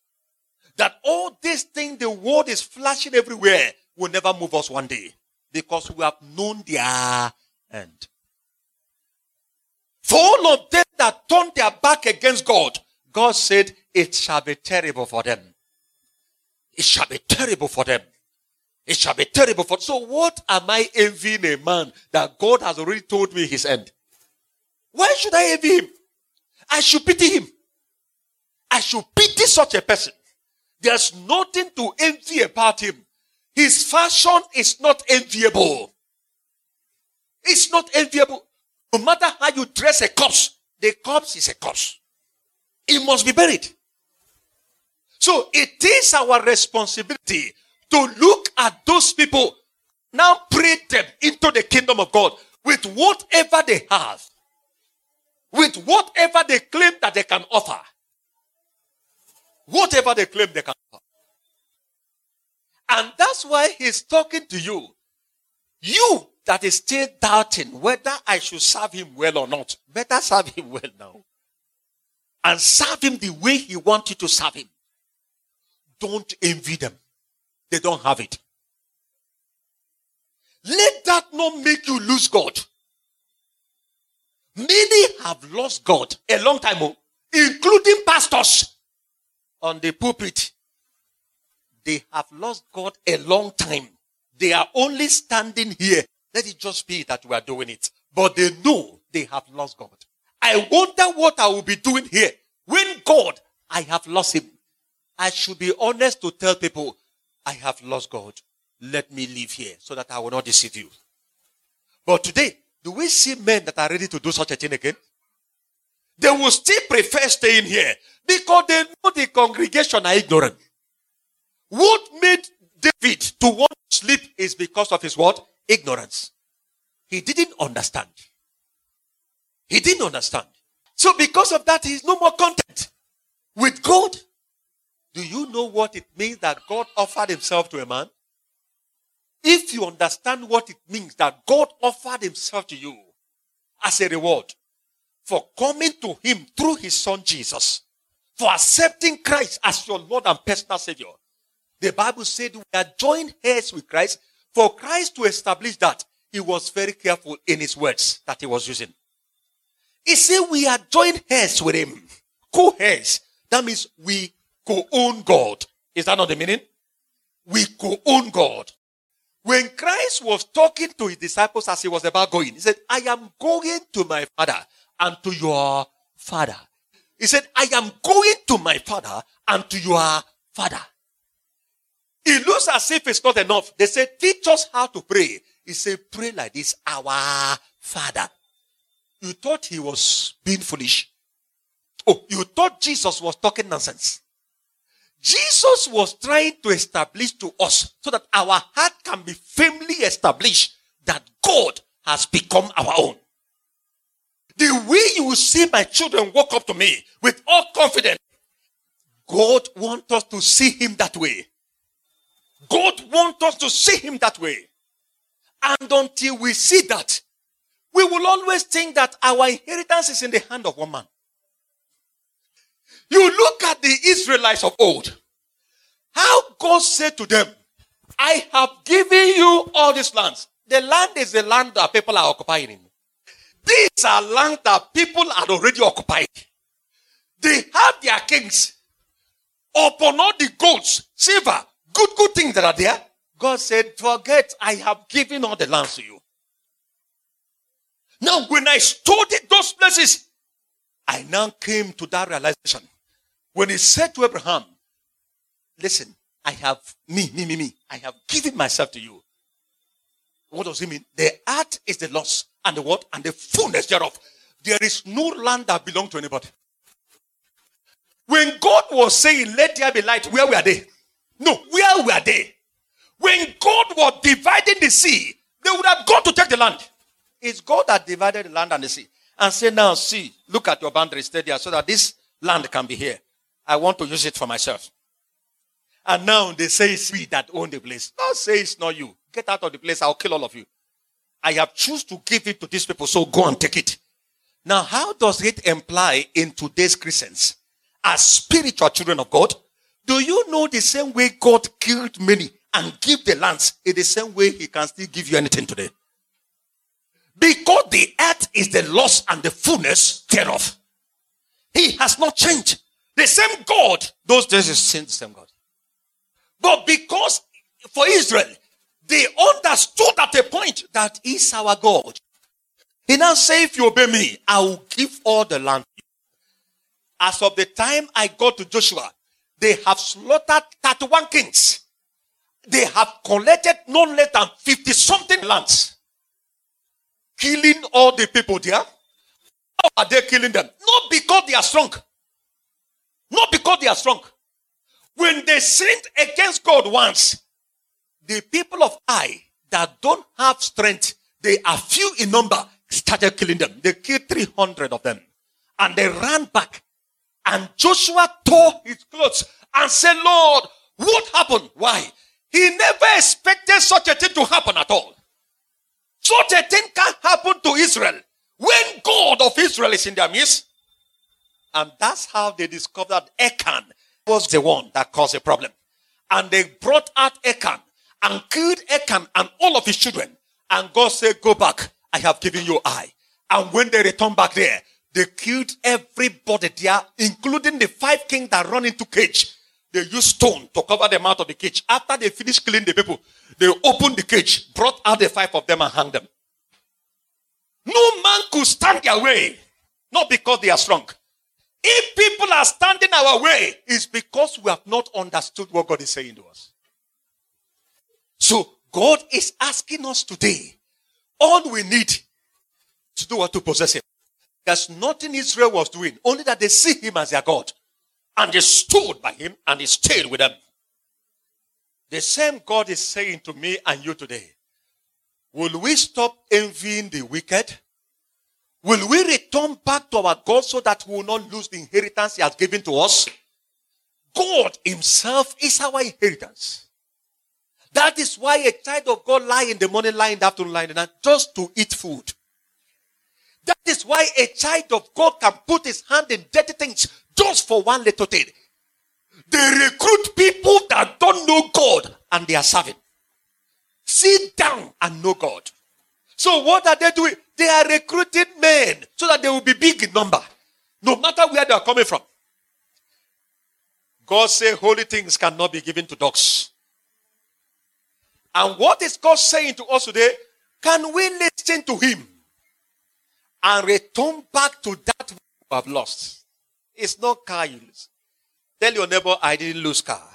That all these things, the world is flashing everywhere, will never move us one day. Because we have known their end. For all of them that turned their back against God, God said, it shall be terrible for them. It shall be terrible for them. It shall be terrible for. So what am I envying a man that God has already told me his end? Why should I envy him? I should pity him. I should pity such a person. There's nothing to envy about him. His fashion is not enviable. It's not enviable. No matter how you dress a corpse, the corpse is a corpse. It must be buried. So it is our responsibility to look at those people, now pray them into the kingdom of God with whatever they have, with whatever they claim that they can offer. Whatever they claim they can offer. And that's why he's talking to you. You that is still doubting whether I should serve him well or not, better serve him well now. And serve him the way he wants you to serve him. Don't envy them. They don't have it. Let that not make you lose God. Many have lost God a long time ago, including pastors on the pulpit. They have lost God a long time. They are only standing here. Let it just be that we are doing it. But they know they have lost God. I wonder what I will be doing here when God, I have lost him. I should be honest to tell people, I have lost God. Let me live here so that I will not deceive you. But today, do we see men that are ready to do such a thing again? They will still prefer staying here because they know the congregation are ignorant. What made David to want to sleep is because of his what? Ignorance. He didn't understand. He didn't understand. So because of that, he's no more content with God. Do you know what it means that God offered himself to a man? If you understand what it means that God offered himself to you as a reward for coming to him through his son Jesus, for accepting Christ as your Lord and personal Savior, the Bible said we are joined heirs with Christ. For Christ to establish that, he was very careful in his words that he was using. He said we are joined heirs with him. Co-heirs. That means we co-own God. Is that not the meaning? We co-own God. When Christ was talking to his disciples as he was about going, he said, I am going to my father and to your father. He said, I am going to my father and to your father. It looks as if it's not enough. They said, teach us how to pray. He said, pray like this, our father. You thought he was being foolish. Oh, you thought Jesus was talking nonsense. Jesus was trying to establish to us so that our heart can be firmly established that God has become our own. The way you will see my children walk up to me with all confidence, God wants us to see him that way. God wants us to see him that way. And until we see that, we will always think that our inheritance is in the hand of one man. You look at the Israelites of old. How God said to them, I have given you all these lands. The land is the land that people are occupying. These are land that people are already occupied. They have their kings. Upon all the gold, silver, good, good things that are there. God said, forget, I have given all the lands to you. Now, when I studied those places, I now came to that realization. When he said to Abraham, listen, I have me, me, me, me. I have given myself to you. What does he mean? The earth is the loss and the what? And the fullness thereof. There is no land that belongs to anybody. When God was saying, let there be light, where were they? No, where were they? When God was dividing the sea, they would have gone to take the land. It's God that divided the land and the sea. And say, now see, look at your boundaries stay there so that this land can be here. I want to use it for myself. And now they say it's we that own the place. Don't say it's not you. Get out of the place. I'll kill all of you. I have choose to give it to these people. So go and take it. Now, how does it imply in today's Christians as spiritual children of God? Do you know the same way God killed many and give the lands in the same way he can still give you anything today? Because the earth is the loss and the fullness thereof. He has not changed. The same God, those days is still the same God. But because for Israel, they understood at a point that is our God. He now said, if you obey me, I will give all the land. As of the time I got to Joshua, they have slaughtered 31 kings. They have collected no less than 50 something lands. Killing all the people there. How are they killing them? Not because they are strong. Not because they are strong. When they sinned against God once, the people of Ai that don't have strength, they are few in number, started killing them. They killed 300 of them. And they ran back. And Joshua tore his clothes and said, Lord, what happened? Why? He never expected such a thing to happen at all. Such a thing can happen to Israel when God of Israel is in their midst. And that's how they discovered Achan was the one that caused the problem. And they brought out Achan and killed Achan and all of his children. And God said, Go back. I have given you Ai. And when they returned back there, they killed everybody there, including the five kings that run into cage. They used stone to cover them out of the cage. After they finished killing the people, they opened the cage, brought out the five of them and hung them. No man could stand their way. Not because they are strong. If people are standing our way, it's because we have not understood what God is saying to us. So God is asking us today, all we need to do what to possess Him. There's nothing Israel was doing, only that they see Him as their God. And they stood by Him and He stayed with them. The same God is saying to me and you today, will we stop envying the wicked? Will we return back to our God so that we will not lose the inheritance He has given to us? God Himself is our inheritance. That is why a child of God lie in the morning, lie in the afternoon, lie in the night, just to eat food. That is why a child of God can put his hand in dirty things just for one little thing. They recruit people that don't know God and they are serving. Sit down and know God. So what are they doing? They are recruiting men so that they will be big in number, no matter where they are coming from. God said holy things cannot be given to dogs. And what is God saying to us today? Can we listen to Him and return back to that we have lost? It's not car you lose. Tell your neighbor, I didn't lose car.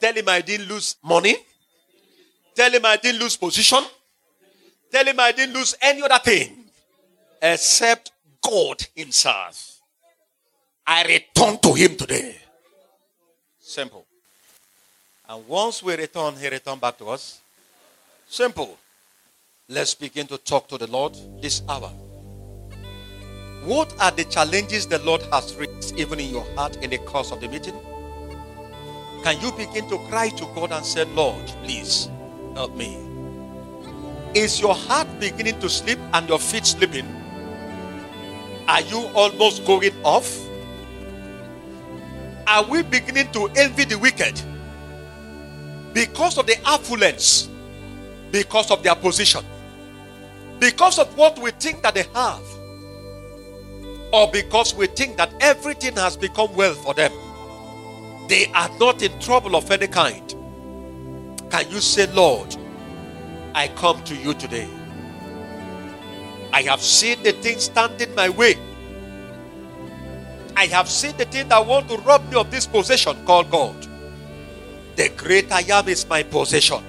Tell him I didn't lose money. Tell him I didn't lose position. Tell him I didn't lose any other thing except God Himself. I return to Him today. Simple. And once we return, He return back to us. Simple. Let's begin to talk to the Lord this hour. What are the challenges the Lord has raised even in your heart in the course of the meeting? Can you begin to cry to God and say, Lord, please help me? Is your heart beginning to sleep and your feet sleeping? Are you almost going off? Are we beginning to envy the wicked because of the affluence, because of their position, because of what we think that they have, or because we think that everything has become well for them? they are not in trouble of any kind, can you say, Lord, I come to you today? I have seen the thing standing my way. I have seen the thing that want to rob me of this possession called God. The great I am is my possession.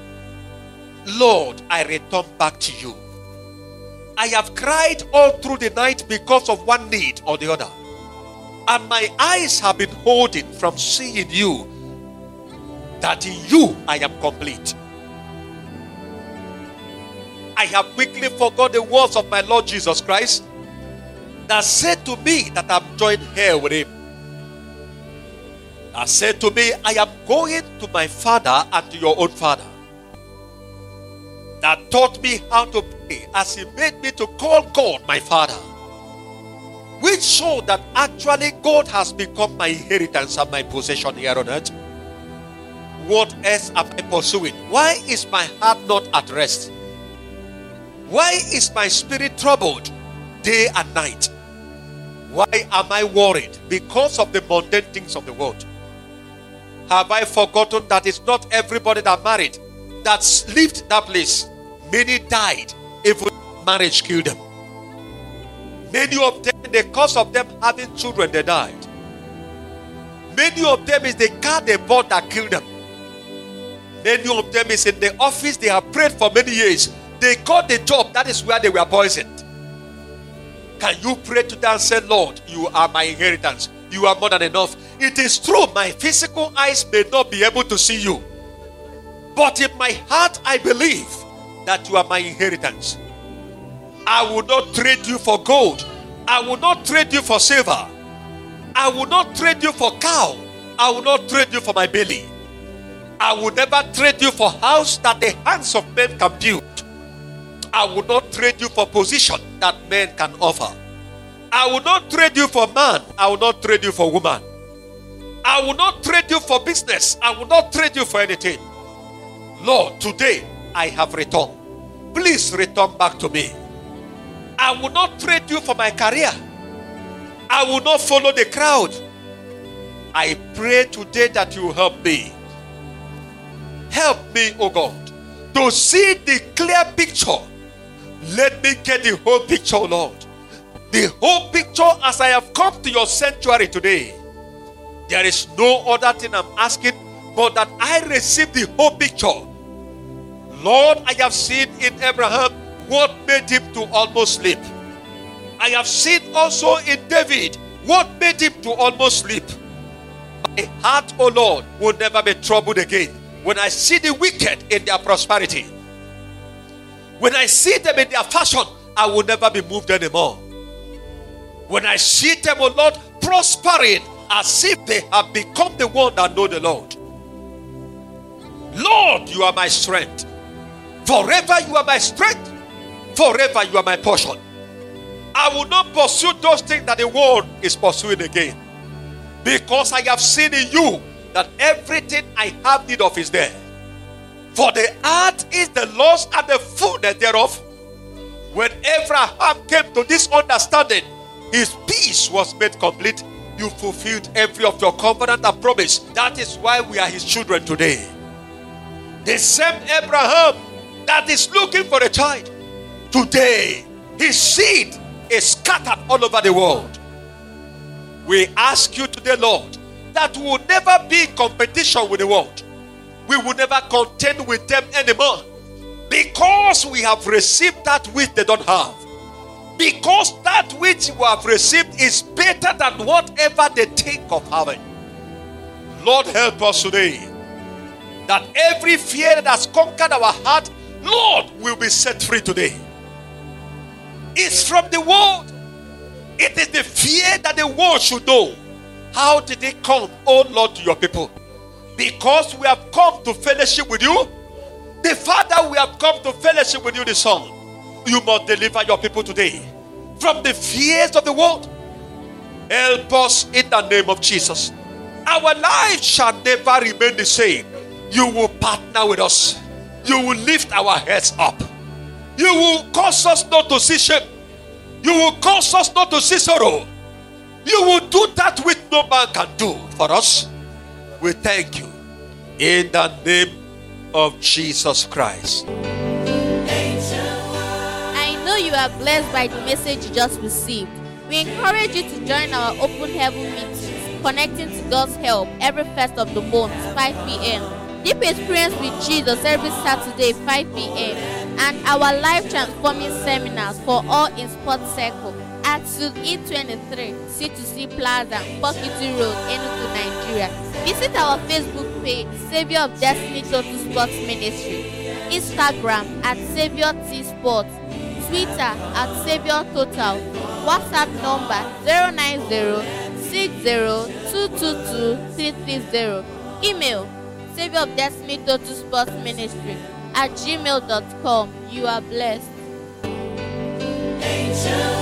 Lord, I return back to you. I have cried all through the night because of one need or the other. And my eyes have been holding from seeing you that in you I am complete. I have quickly forgot the words of my Lord Jesus Christ that said to me that I'm joined here with him. That said to me, I am going to my father and to your own father. That taught me how to as he made me to call God my father. Which showed that actually God has become my inheritance and my possession here on earth. What else am I pursuing? Why is my heart not at rest? Why is my spirit troubled day and night? Why am I worried? Because of the mundane things of the world. Have I forgotten that it's not everybody that married that lived that place? Many died, even marriage killed them. Many of them, the cause of them having children, they died. Many of them is the car they bought that killed them. Many of them is in the office they have prayed for many years. They got the job, that is where they were poisoned. Can you pray to them and say, Lord, you are my inheritance? You are more than enough. It is true, my physical eyes may not be able to see you. But in my heart, I believe that you are my inheritance. I will not trade you for gold. I will not trade you for silver. I will not trade you for cow. I will not trade you for my belly. I will never trade you for house that the hands of men can build. I will not trade you for position that men can offer. I will not trade you for man. I will not trade you for woman. I will not trade you for business. I will not trade you for anything. Lord, today I have returned. Please return back to me. I will not trade you for my career. I will not follow the crowd. I pray today that you help me. Help me, oh God, to see the clear picture. Let me get the whole picture, Lord. The whole picture as I have come to your sanctuary today. There is no other thing I'm asking but that I receive the whole picture. Lord, I have seen in Abraham what made him to almost sleep. I have seen also in David what made him to almost sleep. My heart, O oh Lord, will never be troubled again when I see the wicked in their prosperity. When I see them in their fashion, I will never be moved anymore. When I see them, O oh Lord, prospering as if they have become the one that know the Lord. Lord, you are my strength. Forever you are my strength. Forever you are my portion. I will not pursue those things that the world is pursuing again. Because I have seen in you that everything I have need of is there. For the earth is the Lord's and the fullness thereof. When Abraham came to this understanding, his peace was made complete. You fulfilled every of your covenant and promise. That is why we are his children today. The same Abraham that is looking for a child. Today, his seed is scattered all over the world. We ask you today, Lord, that we will never be in competition with the world. We will never contend with them anymore because we have received that which they don't have. Because that which we have received is better than whatever they think of having. Lord, help us today that every fear that has conquered our heart, Lord, will be set free today. It's from the world. It is the fear that the world should know. How did it come, oh Lord, to your people? Because we have come to fellowship with you. The Father, we have come to fellowship with you, the Son. You must deliver your people today from the fears of the world. Help us in the name of Jesus. Our life shall never remain the same. You will partner with us. You will lift our heads up. You will cause us not to see shame. You will cause us not to see sorrow. You will do that which no man can do for us. We thank you in the name of Jesus Christ. I know you are blessed by the message you just received. We encourage you to join our open heaven meetings, connecting to God's help every first of the month, 5 p.m. Deep experience with Jesus every Saturday, 5 p.m. And our life transforming seminars for all in Sports Circle at Suite E23, C2C Plaza, Bokiti Road, Enugu, Nigeria. Visit our Facebook page, Savior of Destiny Total Sports Ministry, Instagram at Savior T Sports, Twitter at Savior Total, WhatsApp number 090 email Savior of Destiny Total Sports Ministry at gmail.com. You are blessed. Angel.